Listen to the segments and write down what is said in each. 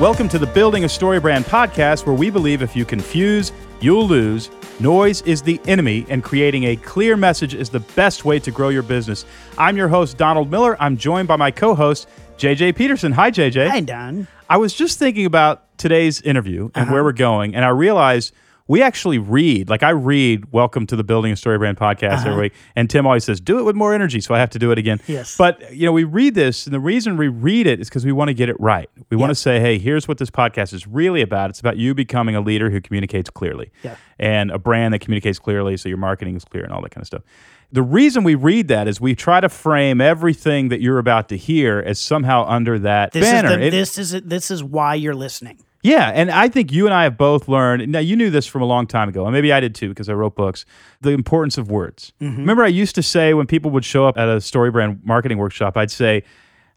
Welcome to the Building a Story Brand podcast, where we believe if you confuse, you'll lose. Noise is the enemy, and creating a clear message is the best way to grow your business. I'm your host, Donald Miller. I'm joined by my co host, JJ Peterson. Hi, JJ. Hi, Don. I was just thinking about today's interview and Uh-huh. where we're going, and I realized we actually read. Like I read "Welcome to the Building a Story Brand" podcast every uh-huh. week, and Tim always says, "Do it with more energy," so I have to do it again. Yes. But you know, we read this, and the reason we read it is because we want to get it right. We want to say, "Hey, here's what this podcast is really about. It's about you becoming a leader who communicates clearly, Yeah. and a brand that communicates clearly, so your marketing is clear and all that kind of stuff." The reason we read that is we try to frame everything that you're about to hear as somehow under that This banner. is the, It- this is this is why you're listening. Yeah, and I think you and I have both learned. Now, you knew this from a long time ago, and maybe I did too because I wrote books. The importance of words. Mm-hmm. Remember, I used to say when people would show up at a story brand marketing workshop, I'd say,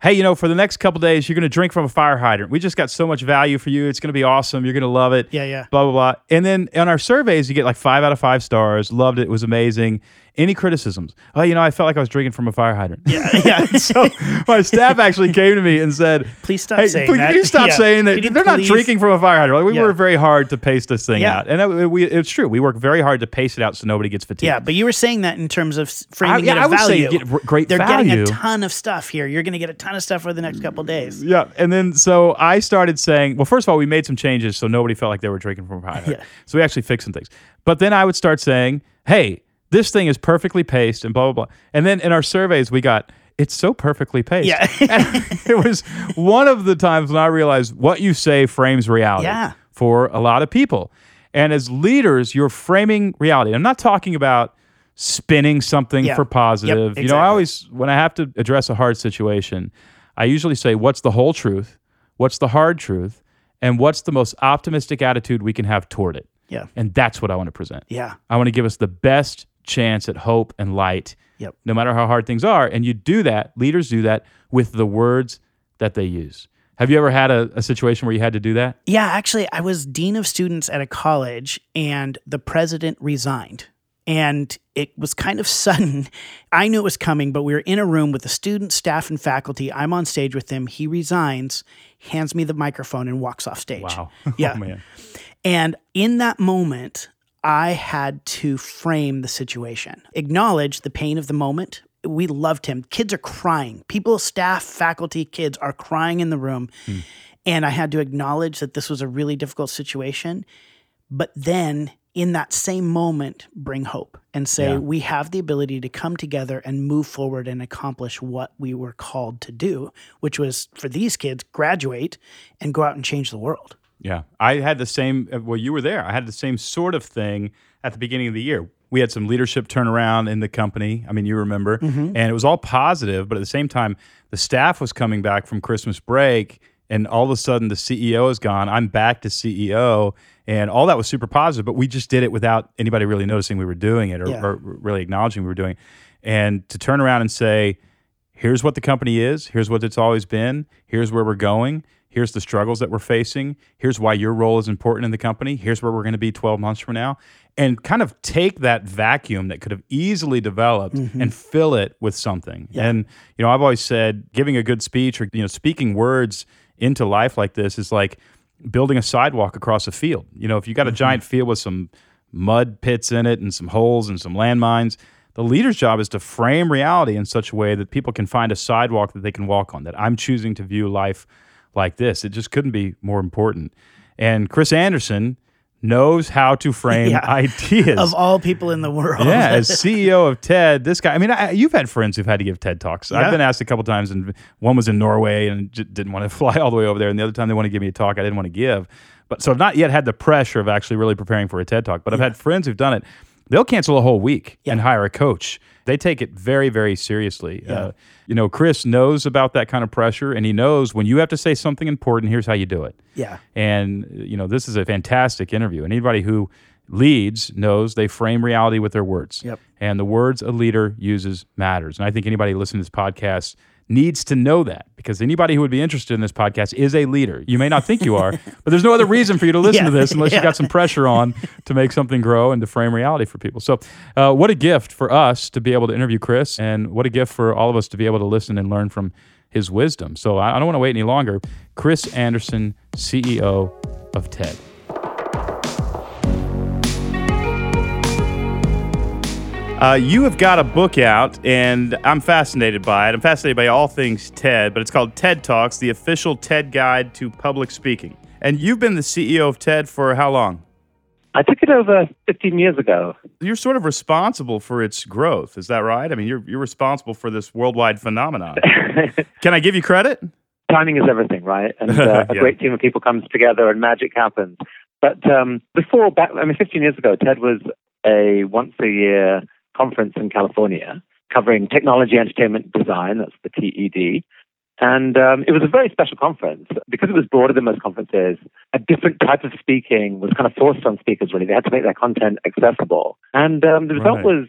"Hey, you know, for the next couple days, you're going to drink from a fire hydrant. We just got so much value for you. It's going to be awesome. You're going to love it. Yeah, yeah. Blah blah blah." And then on our surveys, you get like five out of five stars. Loved it. It was amazing. Any criticisms? Oh, you know, I felt like I was drinking from a fire hydrant. Yeah, yeah. so my staff actually came to me and said, Please stop hey, saying please, that." You stop Yeah. saying that? They're not drinking from a fire hydrant. Like, we Yeah. work very hard to pace this thing Yeah. out, and it, we, it's true. We work very hard to pace it out so nobody gets fatigued. Yeah, but you were saying that in terms of framing yeah, it I would say value. you get great They're getting a ton of stuff here. You're going to get a ton of stuff for the next couple days. Yeah, and then so I started saying, well, first of all, we made some changes so nobody felt like they were drinking from a fire hydrant. Yeah. So we actually fixed some things. But then I would start saying, hey, this thing is perfectly paced and blah blah blah. And then in our surveys, we got it's so perfectly paced. Yeah. It was one of the times when I realized what you say frames reality Yeah. for a lot of people. And as leaders, you're framing reality. I'm not talking about spinning something Yeah. for positive. You know, I always when I have to address a hard situation, I usually say, "What's the whole truth? What's the hard truth? And what's the most optimistic attitude we can have toward it?" Yeah. And that's what I want to present. Yeah. I want to give us the best chance at hope and light, Yep. no matter how hard things are. And you do that, leaders do that with the words that they use. Have you ever had a, a situation where you had to do that? Yeah, actually, I was dean of students at a college, and the president resigned. And it was kind of sudden. I knew it was coming, but we were in a room with the students, staff, and faculty. I'm on stage with him. He resigns, hands me the microphone, and walks off stage. Wow. Yeah. Oh, man. And in that moment, I had to frame the situation, acknowledge the pain of the moment. We loved him. Kids are crying. People, staff, faculty, kids are crying in the room. Hmm. And I had to acknowledge that this was a really difficult situation. But then in that same moment, bring hope and say, Yeah. we have the ability to come together and move forward and accomplish what we were called to do, which was for these kids, graduate and go out and change the world. Yeah, I had the same. Well, you were there. I had the same sort of thing at the beginning of the year. We had some leadership turnaround in the company. I mean, you remember, mm-hmm. and it was all positive. But at the same time, the staff was coming back from Christmas break, and all of a sudden, the CEO is gone. I'm back to CEO, and all that was super positive. But we just did it without anybody really noticing we were doing it or, Yeah. or really acknowledging we were doing. it. And to turn around and say, here's what the company is, here's what it's always been, here's where we're going, here's the struggles that we're facing, here's why your role is important in the company, here's where we're going to be 12 months from now. And kind of take that vacuum that could have easily developed mm-hmm. and fill it with something. And you know, I've always said giving a good speech or you know, speaking words into life like this is like building a sidewalk across a field. You know, if you got a mm-hmm. giant field with some mud pits in it and some holes and some landmines, the leader's job is to frame reality in such a way that people can find a sidewalk that they can walk on. That I'm choosing to view life like this. It just couldn't be more important. And Chris Anderson knows how to frame Yeah. ideas. Of all people in the world. Yeah, as CEO of TED, this guy. I mean, I, you've had friends who've had to give TED talks. I've been asked a couple times, and one was in Norway and didn't want to fly all the way over there, and the other time they wanted to give me a talk I didn't want to give. But so I've not yet had the pressure of actually really preparing for a TED talk. But I've had friends who've done it. They'll cancel a whole week and hire a coach. They take it very, very seriously. Uh, you know, Chris knows about that kind of pressure, and he knows when you have to say something important. Here's how you do it. Yeah. And you know, this is a fantastic interview. And anybody who leads knows they frame reality with their words. Yep. And the words a leader uses matters. And I think anybody listening to this podcast needs to know that because anybody who would be interested in this podcast is a leader. You may not think you are, but there's no other reason for you to listen Yeah. to this unless Yeah. you got some pressure on to make something grow and to frame reality for people. So, uh, what a gift for us to be able to interview Chris, and what a gift for all of us to be able to listen and learn from his wisdom. So I, I don't want to wait any longer. Chris Anderson, CEO of TED. Uh, you have got a book out, and I'm fascinated by it. I'm fascinated by all things TED, but it's called TED Talks, the official TED guide to public speaking. And you've been the CEO of TED for how long? I took it over 15 years ago. You're sort of responsible for its growth. Is that right? I mean, you're, you're responsible for this worldwide phenomenon. Can I give you credit? Timing is everything, right? And uh, a great team of people comes together and magic happens. But um, before, back, I mean, 15 years ago, TED was a once a year conference in California covering technology, entertainment, design. That's the TED. And um, it was a very special conference because it was broader than most conferences. A different type of speaking was kind of forced on speakers. Really, they had to make their content accessible, and um, the result right. was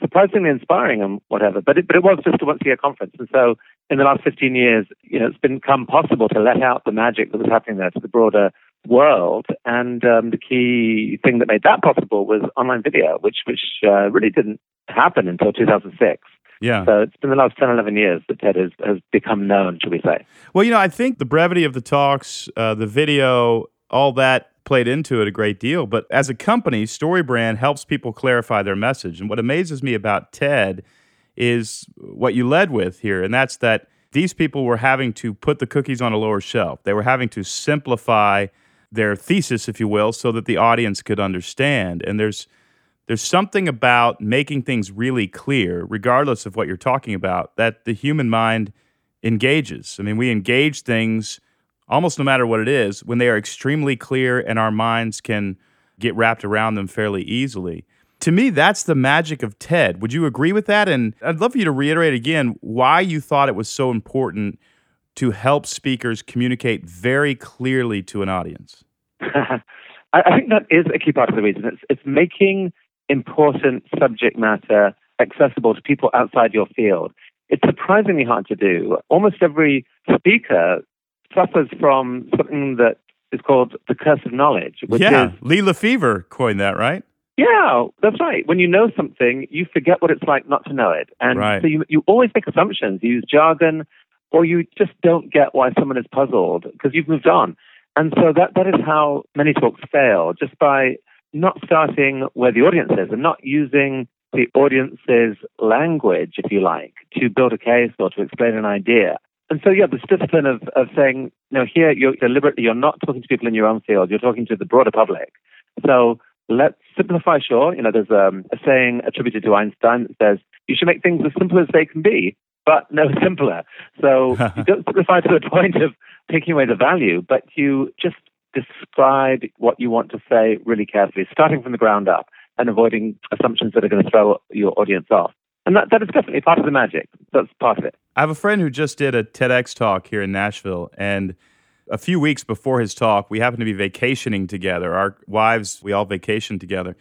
surprisingly inspiring and whatever. But it, but it was just a once a year conference, and so in the last 15 years, you know, it's become possible to let out the magic that was happening there to the broader world. And um, the key thing that made that possible was online video, which which uh, really didn't happen until 2006. Yeah. So it's been the last 10, 11 years that TED has, has become known, should we say. Well, you know, I think the brevity of the talks, uh, the video, all that played into it a great deal. But as a company, StoryBrand helps people clarify their message. And what amazes me about TED is what you led with here, and that's that these people were having to put the cookies on a lower shelf. They were having to simplify their thesis, if you will, so that the audience could understand. And there's there's something about making things really clear, regardless of what you're talking about, that the human mind engages. I mean, we engage things almost no matter what it is when they are extremely clear and our minds can get wrapped around them fairly easily. To me, that's the magic of TED. Would you agree with that? And I'd love for you to reiterate again why you thought it was so important to help speakers communicate very clearly to an audience. I think that is a key part of the reason. It's, it's making important subject matter accessible to people outside your field. It's surprisingly hard to do. Almost every speaker suffers from something that is called the curse of knowledge. Which yeah, is, Lee LeFever coined that, right? Yeah, that's right. When you know something, you forget what it's like not to know it. And right. so you, you always make assumptions, you use jargon, or you just don't get why someone is puzzled because you've moved on. And so that, that is how many talks fail, just by not starting where the audience is and not using the audience's language, if you like, to build a case or to explain an idea. And so, yeah, this discipline of, of saying, you know, here you're deliberately, you're not talking to people in your own field, you're talking to the broader public. So let's simplify, sure. You know, there's um, a saying attributed to Einstein that says, you should make things as simple as they can be, but no simpler. So you don't simplify to the point of taking away the value, but you just describe what you want to say really carefully, starting from the ground up and avoiding assumptions that are going to throw your audience off. And that, that is definitely part of the magic. That's part of it. I have a friend who just did a TEDx talk here in Nashville, and a few weeks before his talk, we happened to be vacationing together. Our wives, we all vacationed together.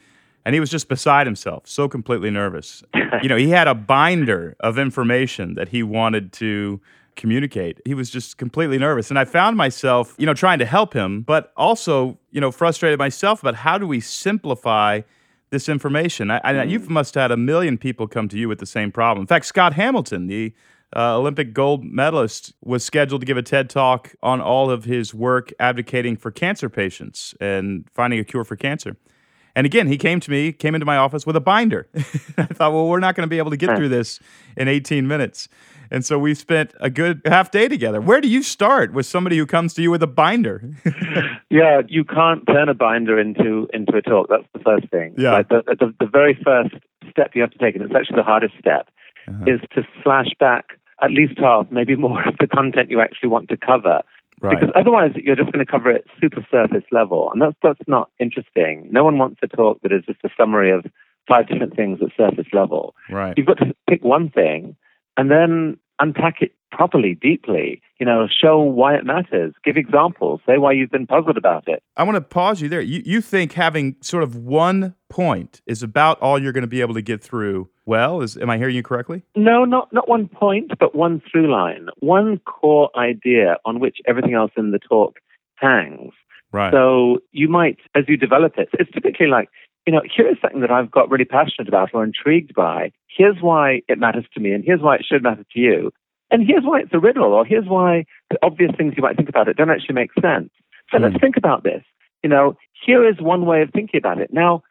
And he was just beside himself, so completely nervous. you know, he had a binder of information that he wanted to communicate. He was just completely nervous. And I found myself, you know, trying to help him, but also, you know, frustrated myself about how do we simplify this information? I, I, mm. you must have had a million people come to you with the same problem. In fact, Scott Hamilton, the uh, Olympic gold medalist, was scheduled to give a TED talk on all of his work advocating for cancer patients and finding a cure for cancer. And again, he came to me, came into my office with a binder. I thought, well, we're not going to be able to get through this in 18 minutes. And so we spent a good half day together. Where do you start with somebody who comes to you with a binder? yeah, you can't turn a binder into into a talk. That's the first thing. Yeah. Like the, the, the very first step you have to take, and it's actually the hardest step, uh-huh. is to flash back at least half, maybe more of the content you actually want to cover. Right. Because otherwise, you're just going to cover it super surface level, and that's that's not interesting. No one wants a talk that is just a summary of five different things at surface level. Right. You've got to pick one thing and then unpack it properly, deeply. You know, show why it matters. Give examples. Say why you've been puzzled about it. I want to pause you there. You, you think having sort of one point is about all you're going to be able to get through well? Is am I hearing you correctly? No, not not one point, but one through line, one core idea on which everything else in the talk hangs. Right. So you might, as you develop it, it's typically like you know, here is something that I've got really passionate about or intrigued by. Here's why it matters to me, and here's why it should matter to you. And here's why it's a riddle, or here's why the obvious things you might think about it don't actually make sense. So mm. let's think about this. You know, here is one way of thinking about it. Now,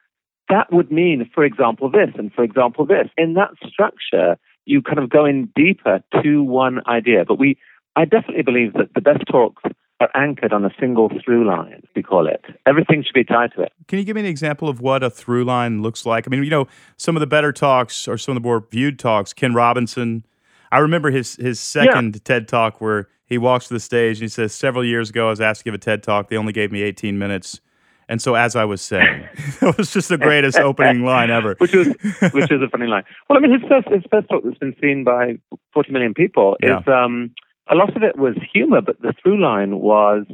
that would mean, for example, this, and for example, this. In that structure, you kind of go in deeper to one idea. But we, I definitely believe that the best talks are anchored on a single through line, we call it. Everything should be tied to it. Can you give me an example of what a through line looks like? I mean, you know, some of the better talks or some of the more viewed talks, Ken Robinson. I remember his his second yeah. TED talk where he walks to the stage and he says, Several years ago, I was asked to give a TED talk. They only gave me 18 minutes. And so, as I was saying, it was just the greatest opening line ever. Which was, which is a funny line. Well, I mean, his first, his first talk that's been seen by 40 million people yeah. is um, a lot of it was humor, but the through line was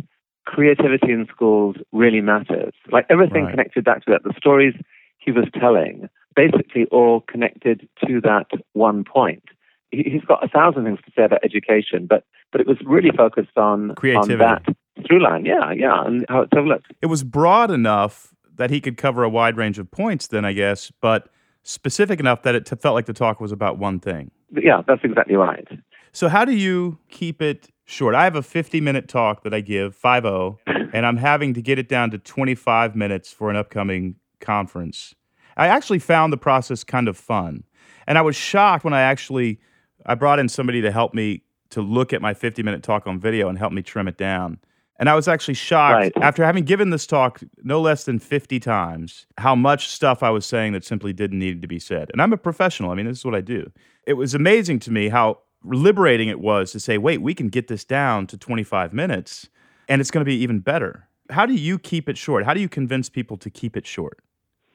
creativity in schools really matters. Like everything right. connected back to that. The stories he was telling basically all connected to that one point. He's got a thousand things to say about education, but but it was really focused on creativity. On that through line. Yeah, yeah, and how it's overlooked. It was broad enough that he could cover a wide range of points. Then I guess, but specific enough that it t- felt like the talk was about one thing. Yeah, that's exactly right. So, how do you keep it short? I have a 50 minute talk that I give, 5 and I'm having to get it down to 25 minutes for an upcoming conference. I actually found the process kind of fun. And I was shocked when I actually I brought in somebody to help me to look at my 50 minute talk on video and help me trim it down. And I was actually shocked right. after having given this talk no less than 50 times how much stuff I was saying that simply didn't need to be said. And I'm a professional. I mean, this is what I do. It was amazing to me how liberating it was to say, wait, we can get this down to 25 minutes and it's going to be even better. How do you keep it short? How do you convince people to keep it short?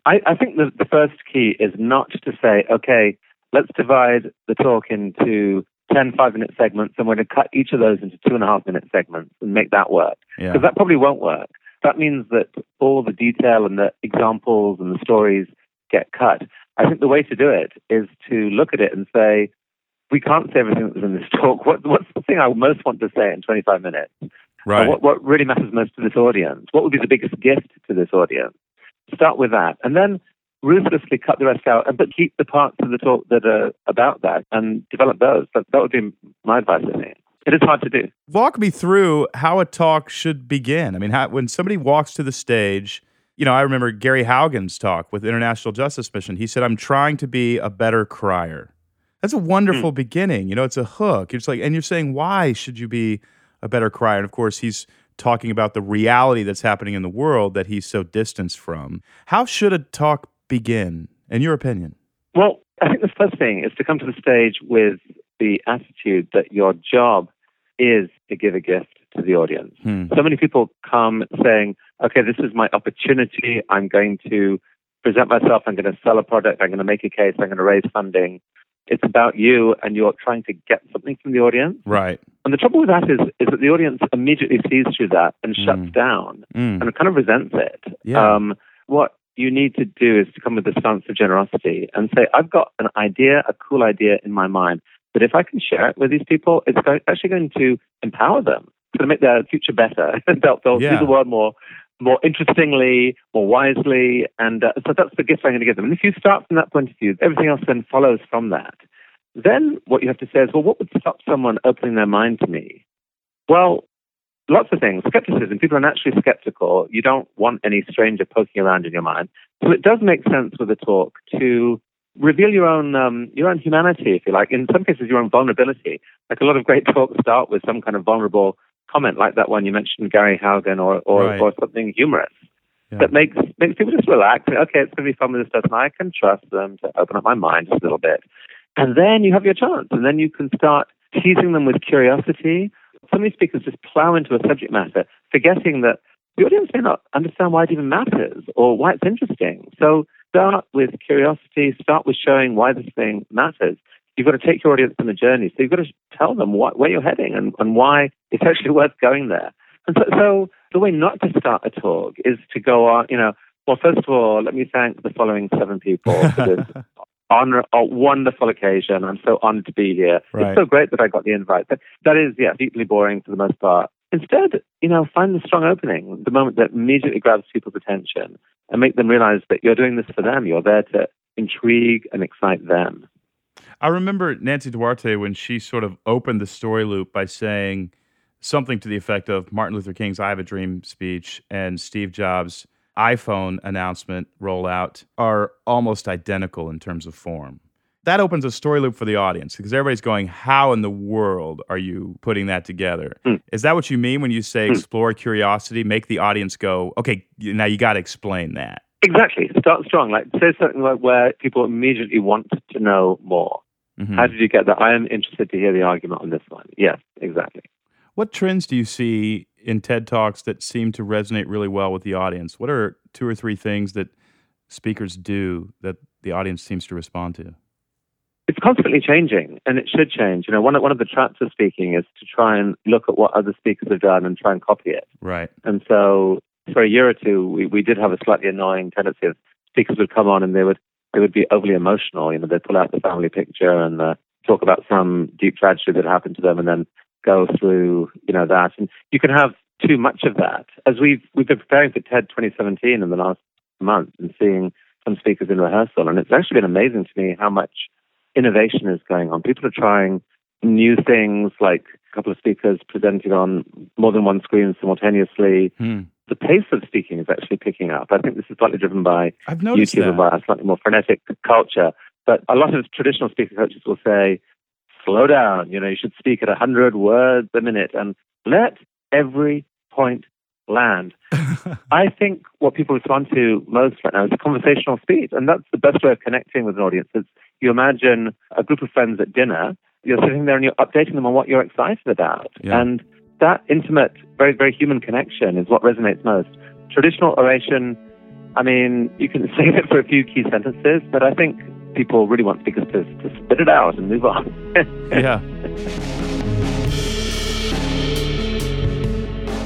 I, I think the, the first key is not to say, okay, let's divide the talk into 10 five minute segments and we're going to cut each of those into two and a half minute segments and make that work. Because yeah. that probably won't work. That means that all the detail and the examples and the stories get cut. I think the way to do it is to look at it and say, we can't say everything that was in this talk. What, what's the thing I most want to say in 25 minutes? Right. What, what really matters most to this audience? What would be the biggest gift to this audience? Start with that. And then ruthlessly cut the rest out, uh, but keep the parts of the talk that are about that and develop those. That, that would be my advice, I think. It is hard to do. Walk me through how a talk should begin. I mean, how, when somebody walks to the stage, you know, I remember Gary Haugen's talk with International Justice Mission. He said, I'm trying to be a better crier. That's a wonderful mm. beginning. You know, it's a hook. It's like, and you're saying, why should you be a better crier? And of course, he's talking about the reality that's happening in the world that he's so distanced from. How should a talk begin, in your opinion? Well, I think the first thing is to come to the stage with the attitude that your job is to give a gift to the audience. Hmm. So many people come saying, okay, this is my opportunity. I'm going to present myself. I'm going to sell a product. I'm going to make a case. I'm going to raise funding. It's about you, and you're trying to get something from the audience. Right. And the trouble with that is, is that the audience immediately sees through that and mm. shuts down mm. and kind of resents it. Yeah. Um, what you need to do is to come with a stance of generosity and say, I've got an idea, a cool idea in my mind, but if I can share it with these people, it's actually going to empower them. It's going to make their future better. they'll, they'll yeah. see the world more more interestingly, more wisely. And uh, so that's the gift I'm going to give them. And if you start from that point of view, everything else then follows from that. Then what you have to say is, well, what would stop someone opening their mind to me? Well, lots of things. Skepticism. People are naturally skeptical. You don't want any stranger poking around in your mind. So it does make sense with a talk to reveal your own um, your own humanity, if you like. In some cases, your own vulnerability. Like a lot of great talks start with some kind of vulnerable comment like that one you mentioned, Gary Haugen, or or, right. or something humorous yeah. that makes makes people just relax. Okay, it's going to be fun with this person. I can trust them to open up my mind just a little bit, and then you have your chance, and then you can start teasing them with curiosity. Some of these speakers just plow into a subject matter, forgetting that the audience may not understand why it even matters or why it's interesting. So start with curiosity, start with showing why this thing matters you've got to take your audience on a journey. So you've got to tell them what, where you're heading and, and why it's actually worth going there. And so, so the way not to start a talk is to go on, you know, well, first of all, let me thank the following seven people for this honor, a wonderful occasion. I'm so honored to be here. Right. It's so great that I got the invite. But that is, yeah, deeply boring for the most part. Instead, you know, find the strong opening, the moment that immediately grabs people's attention and make them realize that you're doing this for them. You're there to intrigue and excite them. I remember Nancy Duarte when she sort of opened the story loop by saying something to the effect of Martin Luther King's I Have a Dream speech and Steve Jobs' iPhone announcement rollout are almost identical in terms of form. That opens a story loop for the audience because everybody's going, How in the world are you putting that together? Mm. Is that what you mean when you say Mm. explore curiosity? Make the audience go, Okay, now you got to explain that. Exactly. Start strong. Like say something like where people immediately want to know more. Mhm. How did you get that? I am interested to hear the argument on this one. Yes, exactly. What trends do you see in TED Talks that seem to resonate really well with the audience? What are two or three things that speakers do that the audience seems to respond to? It's constantly changing, and it should change. You know, one of, one of the traps of speaking is to try and look at what other speakers have done and try and copy it. Right. And so, for a year or two, we, we did have a slightly annoying tendency of speakers would come on and they would they would be overly emotional. You know, they'd pull out the family picture and uh, talk about some deep tragedy that happened to them, and then go through you know that. And you can have too much of that. As we've we've been preparing for TED 2017 in the last month and seeing some speakers in rehearsal, and it's actually been amazing to me how much innovation is going on. People are trying new things, like a couple of speakers presenting on more than one screen simultaneously. Hmm. The pace of speaking is actually picking up. I think this is partly driven by I've noticed YouTube that. and by a slightly more frenetic culture. But a lot of traditional speaker coaches will say, slow down. You know, you should speak at 100 words a minute and let every point land. I think what people respond to most right now is conversational speech, and that's the best way of connecting with an audience. Is you imagine a group of friends at dinner, you're sitting there and you're updating them on what you're excited about, Yeah. and that intimate, very very human connection is what resonates most. Traditional oration, I mean, you can save it for a few key sentences, but I think people really want speakers to, to spit it out and move on. yeah.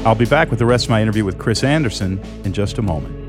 I'll be back with the rest of my interview with Chris Anderson in just a moment.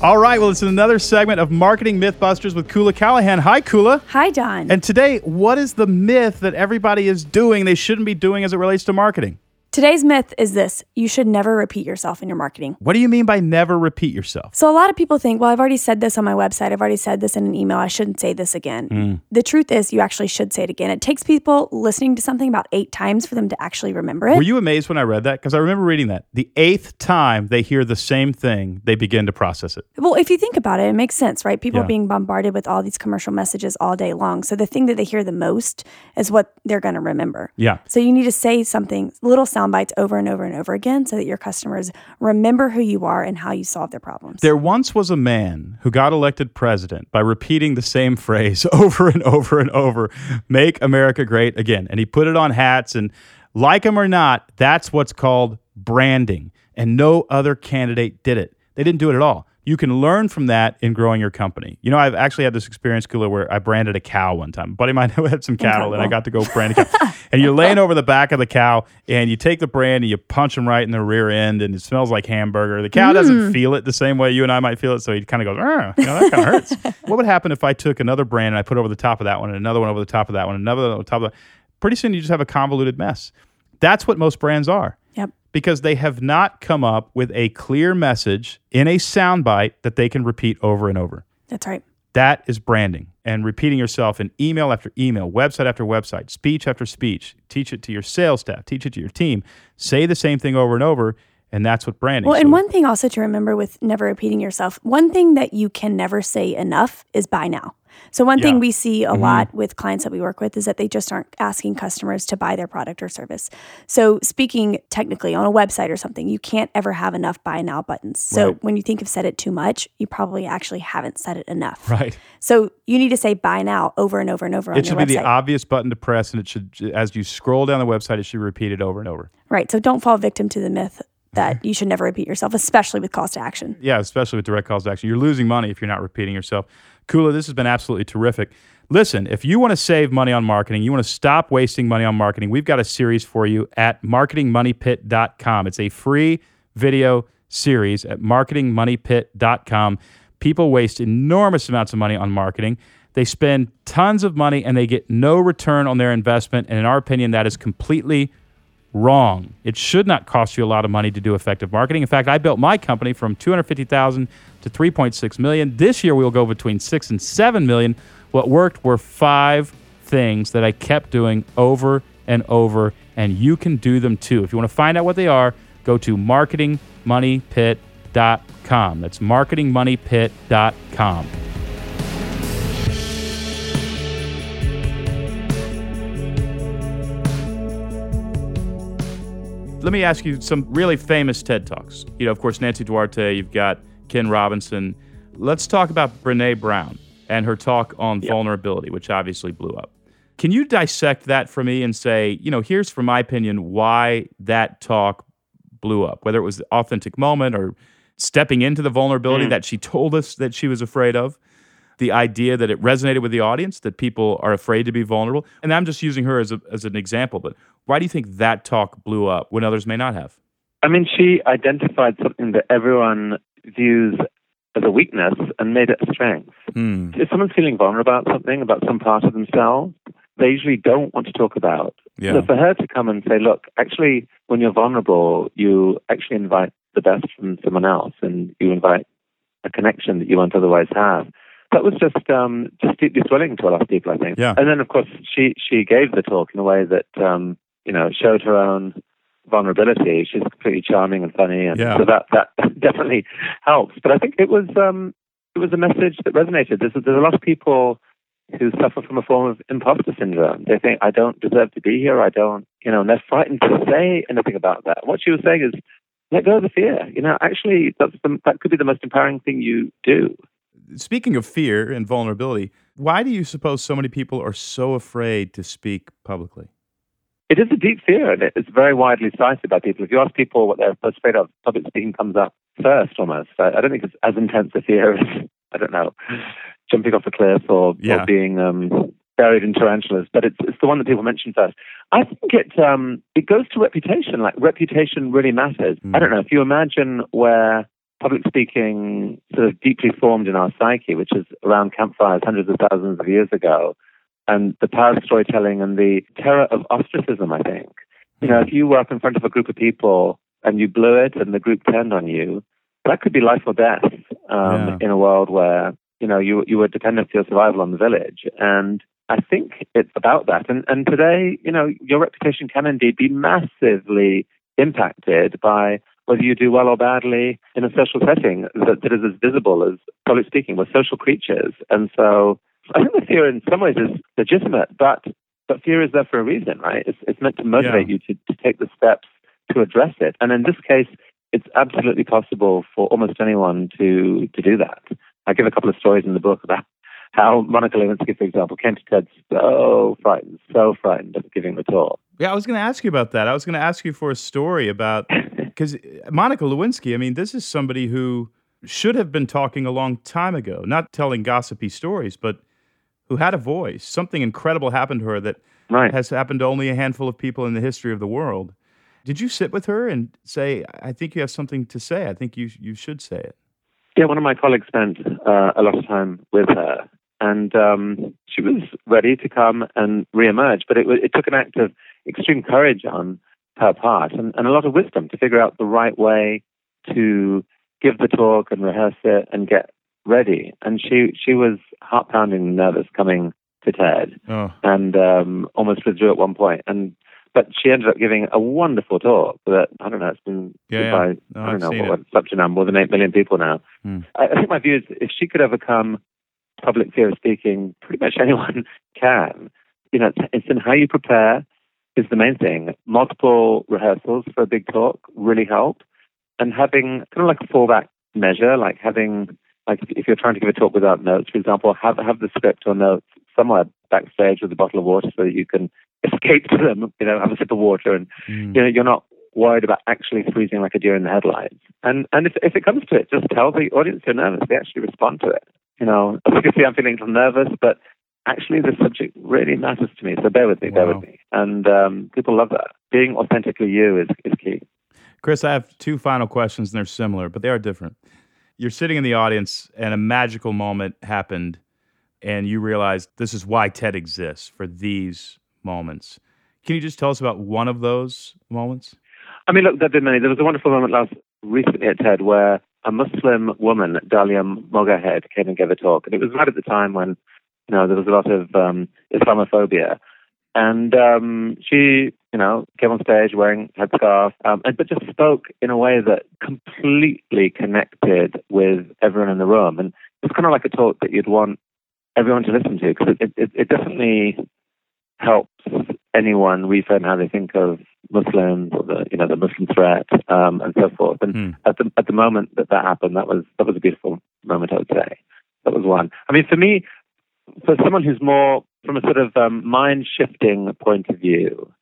All right, well, it's another segment of Marketing Mythbusters with Koula Callahan. Hi, Koula. Hi, Don. And today, what is the myth that everybody is doing they shouldn't be doing as it relates to marketing? Today's myth is this you should never repeat yourself in your marketing. What do you mean by never repeat yourself? So, a lot of people think, well, I've already said this on my website. I've already said this in an email. I shouldn't say this again. Mm. The truth is, you actually should say it again. It takes people listening to something about eight times for them to actually remember it. Were you amazed when I read that? Because I remember reading that. The eighth time they hear the same thing, they begin to process it. Well, if you think about it, it makes sense, right? People Yeah. are being bombarded with all these commercial messages all day long. So the thing that they hear the most is what they're going to remember. Yeah. So you need to say something, little sound bites over and over and over again so that your customers remember who you are and how you solve their problems. There once was a man who got elected president by repeating the same phrase over and over and over make America great again. And he put it on hats, and like him or not, that's what's called branding. And no other candidate did it. They didn't do it at all. You can learn from that in growing your company. You know, I've actually had this experience, Koula, where I branded a cow one time. A buddy of mine had some cattle, and I got to go brand a cow. and you're laying over the back of the cow, and you take the brand and you punch him right in the rear end, and it smells like hamburger. The cow doesn't feel it the same way you and I might feel it, so he kind of goes, "Ah, you know, that kind of hurts. what would happen if I took another brand and I put over the top of that one, and another one over the top of that one, another one over the top of that? Pretty soon, you just have a convoluted mess. That's what most brands are. Because they have not come up with a clear message in a soundbite that they can repeat over and over. That's right. That is branding and repeating yourself in email after email, website after website, speech after speech. Teach it to your sales staff, teach it to your team. Say the same thing over and over, and that's what branding. Is. Well, so- and one thing also to remember with never repeating yourself, one thing that you can never say enough is buy now. So one Yeah. Mm-hmm. thing we see a lot with clients that we work with is that they just aren't asking customers to buy their product or service. So speaking technically on a website or something, you can't ever have enough buy now buttons. So Right. when you think you've said it too much, you probably actually haven't said it enough. right. So you need to say buy now over and over and over on It should be website. the obvious button to press, and it should, as you scroll down the website, it should repeat it over and over. right. So don't fall victim to the myth that you should never repeat yourself, especially with calls to action. Yeah, especially with direct calls to action. You're losing money if you're not repeating yourself. Koula, this has been absolutely terrific. Listen, if you want to save money on marketing, you want to stop wasting money on marketing, we've got a series for you at marketingmoneypit.com. It's a free video series at marketingmoneypit.com. People waste enormous amounts of money on marketing. They spend tons of money and they get no return on their investment. And in our opinion, that is completely wrong. It should not cost you a lot of money to do effective marketing. In fact, I built my company from 250,000 to 3.6 million. This year we'll go between 6 and 7 million. What worked were five things that I kept doing over and over and you can do them too. If you want to find out what they are, go to marketingmoneypit.com. That's marketingmoneypit.com. Let me ask you some really famous TED Talks. You know, of course, Nancy Duarte, you've got Ken Robinson. Let's talk about Brene Brown and her talk on yep. vulnerability, which obviously blew up. Can you dissect that for me and say, you know, here's, from my opinion, why that talk blew up, whether it was the authentic moment or stepping into the vulnerability mm. that she told us that she was afraid of, the idea that it resonated with the audience, that people are afraid to be vulnerable. And I'm just using her as, a, as an example, but why do you think that talk blew up when others may not have? I mean, she identified something that everyone views as a weakness and made it a strength. Hmm. If someone's feeling vulnerable about something, about some part of themselves, they usually don't want to talk about. Yeah. So for her to come and say, look, actually, when you're vulnerable, you actually invite the best from someone else and you invite a connection that you won't otherwise have. That was just um, just deeply thrilling to a lot of people, I think. Yeah. And then, of course, she she gave the talk in a way that um, you know showed her own vulnerability. She's completely charming and funny, and yeah. so that that definitely helps. But I think it was um, it was a message that resonated. There's there's a lot of people who suffer from a form of imposter syndrome. They think, I don't deserve to be here. I don't, you know, and they're frightened to say anything about that. What she was saying is, let go of the fear. You know, actually, that's the, that could be the most empowering thing you do. Speaking of fear and vulnerability, why do you suppose so many people are so afraid to speak publicly? It is a deep fear, and it's very widely cited by people. If you ask people what they're most afraid of, public speaking comes up first almost. I, I don't think it's as intense a fear as, I don't know, jumping off a cliff or, yeah. or being um, buried in tarantulas, but it's it's the one that people mention first. I think it um, it goes to reputation. Like reputation really matters. Mm. I don't know if you imagine where public speaking sort of deeply formed in our psyche, which is around campfires hundreds of thousands of years ago, and the power of storytelling and the terror of ostracism. I think you know if you were up in front of a group of people and you blew it and the group turned on you, that could be life or death um, yeah. in a world where you know, you you were dependent for your survival on the village. And I think it's about that. And and today, you know, your reputation can indeed be massively impacted by whether you do well or badly in a social setting that, that is as visible as public speaking. We're social creatures. And so I think the fear in some ways is legitimate, but but fear is there for a reason, right? It's, it's meant to motivate yeah. you to, to take the steps to address it. And in this case, it's absolutely possible for almost anyone to to do that. I give a couple of stories in the book about how Monica Lewinsky, for example, came to TED so frightened, so frightened of giving the talk. Yeah, I was going to ask you about that. I was going to ask you for a story about because Monica Lewinsky. I mean, this is somebody who should have been talking a long time ago, not telling gossipy stories, but who had a voice. Something incredible happened to her that right. has happened to only a handful of people in the history of the world. Did you sit with her and say, "I think you have something to say. I think you you should say it"? Yeah, one of my colleagues spent uh, a lot of time with her, and um, she was ready to come and reemerge. But it, it took an act of extreme courage on her part and, and a lot of wisdom to figure out the right way to give the talk and rehearse it and get ready. And she she was heart pounding nervous coming to TED, oh. and um, almost withdrew at one point. And but she ended up giving a wonderful talk that I don't know. It's been yeah, by yeah. No, I don't know what, what's up to now more than eight million people now. Mm. I, I think my view is if she could overcome public fear of speaking, pretty much anyone can. You know, it's in how you prepare is the main thing. Multiple rehearsals for a big talk really help, and having kind of like a fallback measure, like having like if you're trying to give a talk without notes, for example, have have the script or notes somewhere backstage with a bottle of water so that you can escape to them, you know, have a sip of water, and mm. you know, you're not worried about actually freezing like a deer in the headlights. And and if if it comes to it, just tell the audience you're nervous. They actually respond to it. You know, as you can see, I'm feeling a little nervous, but actually the subject really matters to me. So bear with me, wow. bear with me. And um, people love that. Being authentically you is is key. Chris, I have two final questions, and they're similar, but they are different. You're sitting in the audience, and a magical moment happened, and you realized this is why TED exists for these moments. Can you just tell us about one of those moments? I mean, look, there have been many. There was a wonderful moment last recently at TED where a Muslim woman, Dalia Mogahed, came and gave a talk, and it was right at the time when you know there was a lot of um, Islamophobia, and um, she, you know, came on stage wearing headscarf, um, and, but just spoke in a way that completely connected with everyone in the room, and it's kind of like a talk that you'd want everyone to listen to because it, it, it definitely helps anyone reframe how they think of Muslims or the you know the Muslim threat um, and so forth. And hmm. at the at the moment that that happened, that was that was a beautiful moment. I would say that was one. I mean, for me, for someone who's more from a sort of um, mind shifting point of view,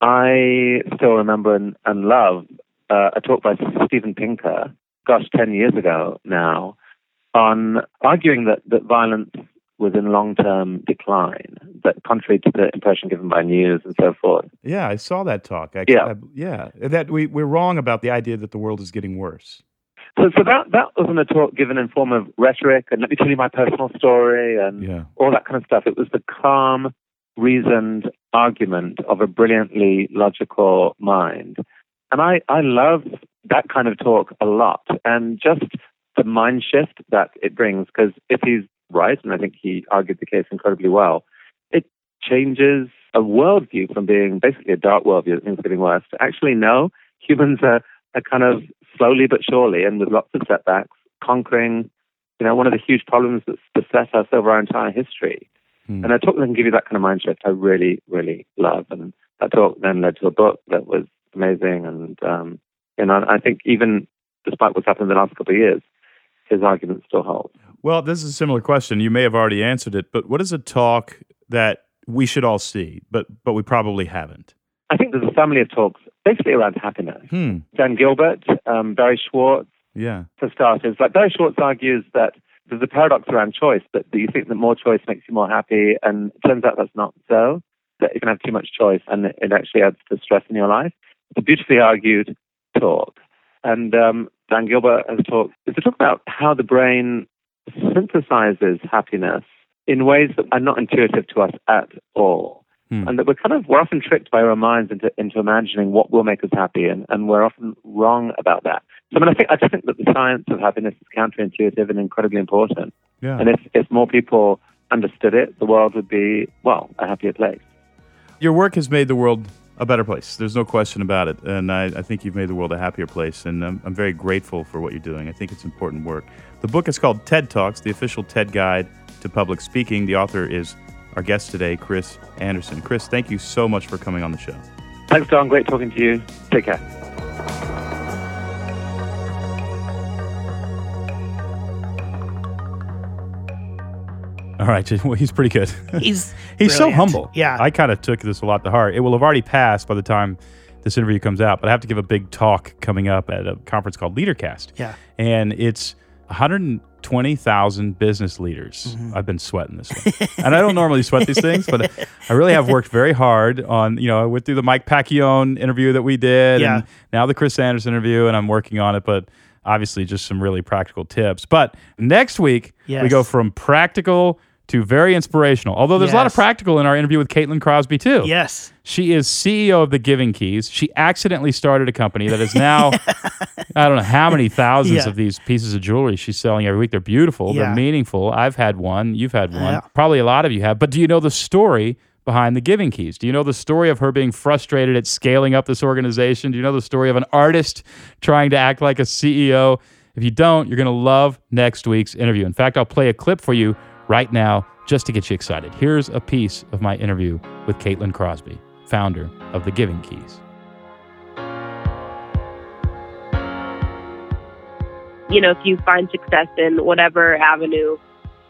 I still remember and, and love uh, a talk by Steven Pinker, gosh, ten years ago now, on arguing that that violence was in long term decline, that contrary to the impression given by news and so forth. Yeah, I saw that talk. Actually. Yeah. I, yeah. That we, we're wrong about the idea that the world is getting worse. So, so that, that wasn't a talk given in form of rhetoric and let me tell you my personal story and yeah. all that kind of stuff. It was the calm, reasoned argument of a brilliantly logical mind. And I, I love that kind of talk a lot. And just the mind shift that it brings, because if he's right, and I think he argued the case incredibly well, it changes a worldview from being basically a dark worldview that things are getting worse to actually no, humans are, are kind of slowly but surely and with lots of setbacks conquering, you know, one of the huge problems that's beset us over our entire history. Hmm. And a talk that can give you that kind of mind shift, I really, really love. And that talk then led to a book that was amazing. And, um, you know, I think even despite what's happened in the last couple of years, his argument still holds. Well, this is a similar question. You may have already answered it, but what is a talk that we should all see, but but we probably haven't? I think there's a family of talks basically around happiness. Hmm. Dan Gilbert, um, Barry Schwartz, yeah. For starters, like Barry Schwartz argues that there's a paradox around choice, that, that you think that more choice makes you more happy, and it turns out that's not so. That you can have too much choice, and it, it actually adds to stress in your life. It's a beautifully argued talk, and um, Dan Gilbert has talked. It's a talk about how the brain synthesizes happiness in ways that are not intuitive to us at all. Hmm. And that we're kind of we're often tricked by our minds into into imagining what will make us happy, and, and we're often wrong about that. So I mean, I think I just think that the science of happiness is counterintuitive and incredibly important. Yeah. And if if more people understood it, the world would be well a happier place. Your work has made the world a better place. There's no question about it. And I, I think you've made the world a happier place. And I'm, I'm, very grateful for what you're doing. I think it's important work. The book is called TED Talks, the official TED Guide to Public Speaking. The author is our guest today, Chris Anderson. Chris, thank you so much for coming on the show. Thanks, Don. Great talking to you. Take care. All right, well, he's pretty good. He's he's so humble. Yeah, I kind of took this a lot to heart. It will have already passed by the time this interview comes out, but I have to give a big talk coming up at a conference called LeaderCast. Yeah, and it's 120,000 business leaders. Mm-hmm. I've been sweating this one, and I don't normally sweat these things, but I really have worked very hard on. You know, I went through the Mike Pacquiao interview that we did, yeah. and now the Chris Anderson interview, and I'm working on it, but obviously just some really practical tips. But next week, yes. we go from practical to very inspirational. Although there's yes. a lot of practical in our interview with Caitlin Crosby too. Yes. She is CEO of the Giving Keys. She accidentally started a company that is now I don't know how many thousands yeah. of these pieces of jewelry she's selling every week. They're beautiful, yeah. they're meaningful. I've had one, you've had one. Yeah. Probably a lot of you have. But do you know the story behind the Giving Keys? Do you know the story of her being frustrated at scaling up this organization? Do you know the story of an artist trying to act like a CEO? If you don't, you're going to love next week's interview. In fact, I'll play a clip for you right now just to get you excited. Here's a piece of my interview with Caitlin Crosby, founder of the Giving Keys. You know, if you find success in whatever avenue,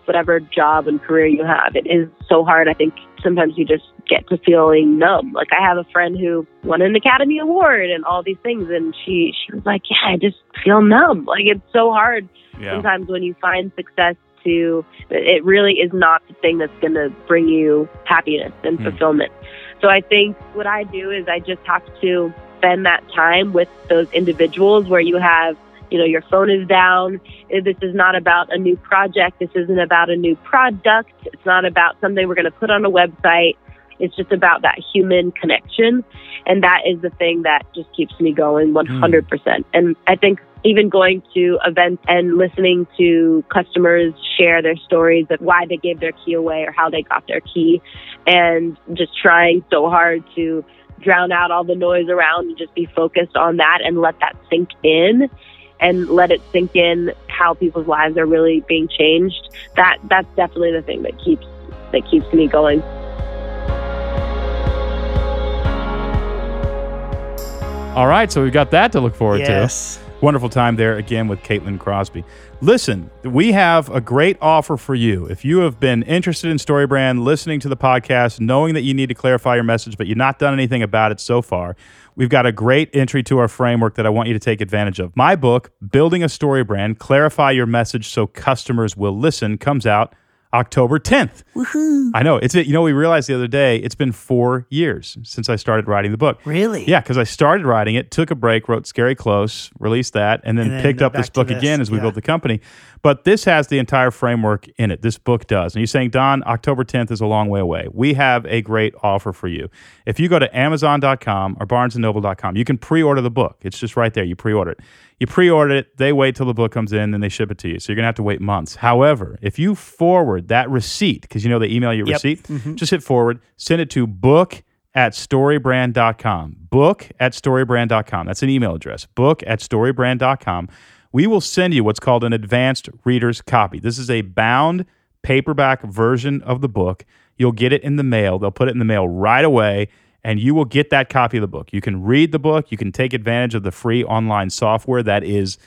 whatever job and career you have, it is so hard. I think sometimes you just get to feeling numb. Like I have a friend who won an Academy Award and all these things, and she she was like, "Yeah, I just feel numb. Like it's so hard yeah. sometimes when you find success to it really is not the thing that's going to bring you happiness and mm. fulfillment. So I think what I do is I just have to spend that time with those individuals where you have you know your phone is down this is not about a new project this isn't about a new product it's not about something we're going to put on a website It's just about that human connection. And that is the thing that just keeps me going hmm. 100%. And I think even going to events and listening to customers share their stories of why they gave their key away or how they got their key and just trying so hard to drown out all the noise around and just be focused on that and let that sink in and let it sink in how people's lives are really being changed that that's definitely the thing that keeps that keeps me going All right, so we've got that to look forward to. Yes. to. Wonderful time there again with Caitlin Crosby. Listen, we have a great offer for you. If you have been interested in StoryBrand, listening to the podcast, knowing that you need to clarify your message, but you've not done anything about it so far, we've got a great entry to our framework that I want you to take advantage of. My book, Building a Story Brand Clarify Your Message So Customers Will Listen, comes out October 10th. Woohoo. I know. It's it. you know we realized the other day it's been 4 years since I started writing the book. Really? Yeah, because I started writing it, took a break, wrote Scary Close, released that, and then, And then picked up this book this, again as we yeah. built the company. But this has the entire framework in it. This book does. And you're saying, Don, October 10th is a long way away. We have a great offer for you. If you go to Amazon.com or BarnesandNoble.com, you can pre-order the book. It's just right there. You pre-order it. You pre-order it. They wait till the book comes in, then they ship it to you. So you're gonna have to wait months. However, if you forward that receipt, because you know they email you a Yep. receipt, Mhm. just hit forward, send it to book at storybrand.com. Book at storybrand.com. That's an email address. Book at storybrand.com. We will send you what's called an advanced reader's copy. This is a bound paperback version of the book. You'll get it in the mail. They'll put it in the mail right away, and you will get that copy of the book. You can read the book. You can take advantage of the free online software that is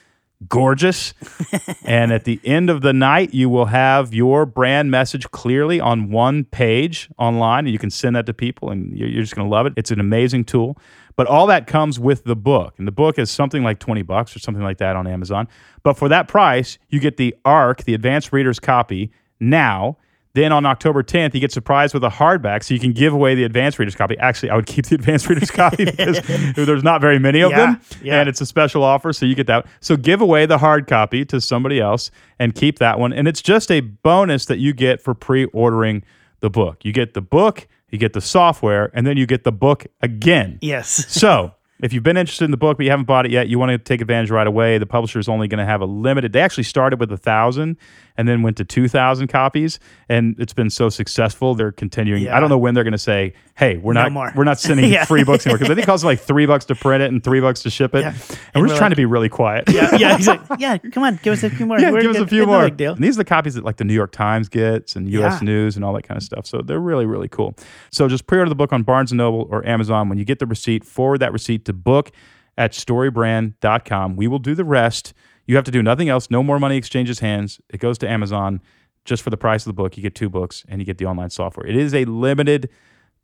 gorgeous. and at the end of the night, you will have your brand message clearly on one page online, and you can send that to people, and you're, just going to love it. It's an amazing tool. But all that comes with the book, and the book is something like twenty bucks or something like that on Amazon. But for that price, you get the ARC, the Advanced Reader's Copy, now. Then on October 10th, you get surprised with a hardback, so you can give away the advanced reader's copy. Actually, I would keep the advanced reader's copy because there's not very many of Yeah, them, yeah. and it's a special offer, so you get that. So give away the hard copy to somebody else and keep that one. And it's just a bonus that you get for pre-ordering the book. You get the book, you get the software, and then you get the book again. Yes. So, if you've been interested in the book but you haven't bought it yet, you want to take advantage right away. The publisher is only going to have a limited. They actually started with a thousand and then went to two thousand copies, and it's been so successful. They're continuing. Yeah. I don't know when they're going to say, "Hey, we're No not more." we're not sending Yeah. free books anymore," because I think it costs like three bucks to print it and three bucks to ship it. Yeah. And, And we're just trying to be really quiet. yeah, yeah, he's like, yeah, come on, give us a few more. Yeah, We're give us a few no more. deal. And these are the copies that like the New York Times gets and U.S. News and all that kind of stuff. So they're really, really cool. So just pre-order the book on Barnes & Noble or Amazon. When you get the receipt, forward that receipt to book at storybrand.com. We will do the rest. You have to do nothing else. No more money exchanges hands. It goes to Amazon just for the price of the book. You get two books and you get the online software. It is a limited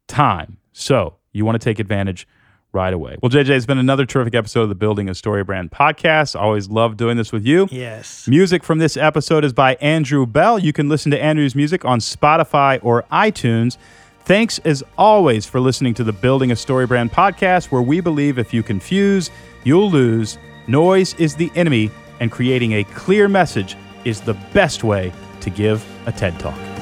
time. So you want to take advantage right away. Well, JJ, it's been another terrific episode of the Building a Story Brand podcast. Always love doing this with you. Yes. Music from this episode is by Andrew Bell. You can listen to Andrew's music on Spotify or iTunes. Thanks as always for listening to the Building a Story Brand podcast, where we believe if you confuse, you'll lose. Noise is the enemy, and creating a clear message is the best way to give a TED Talk.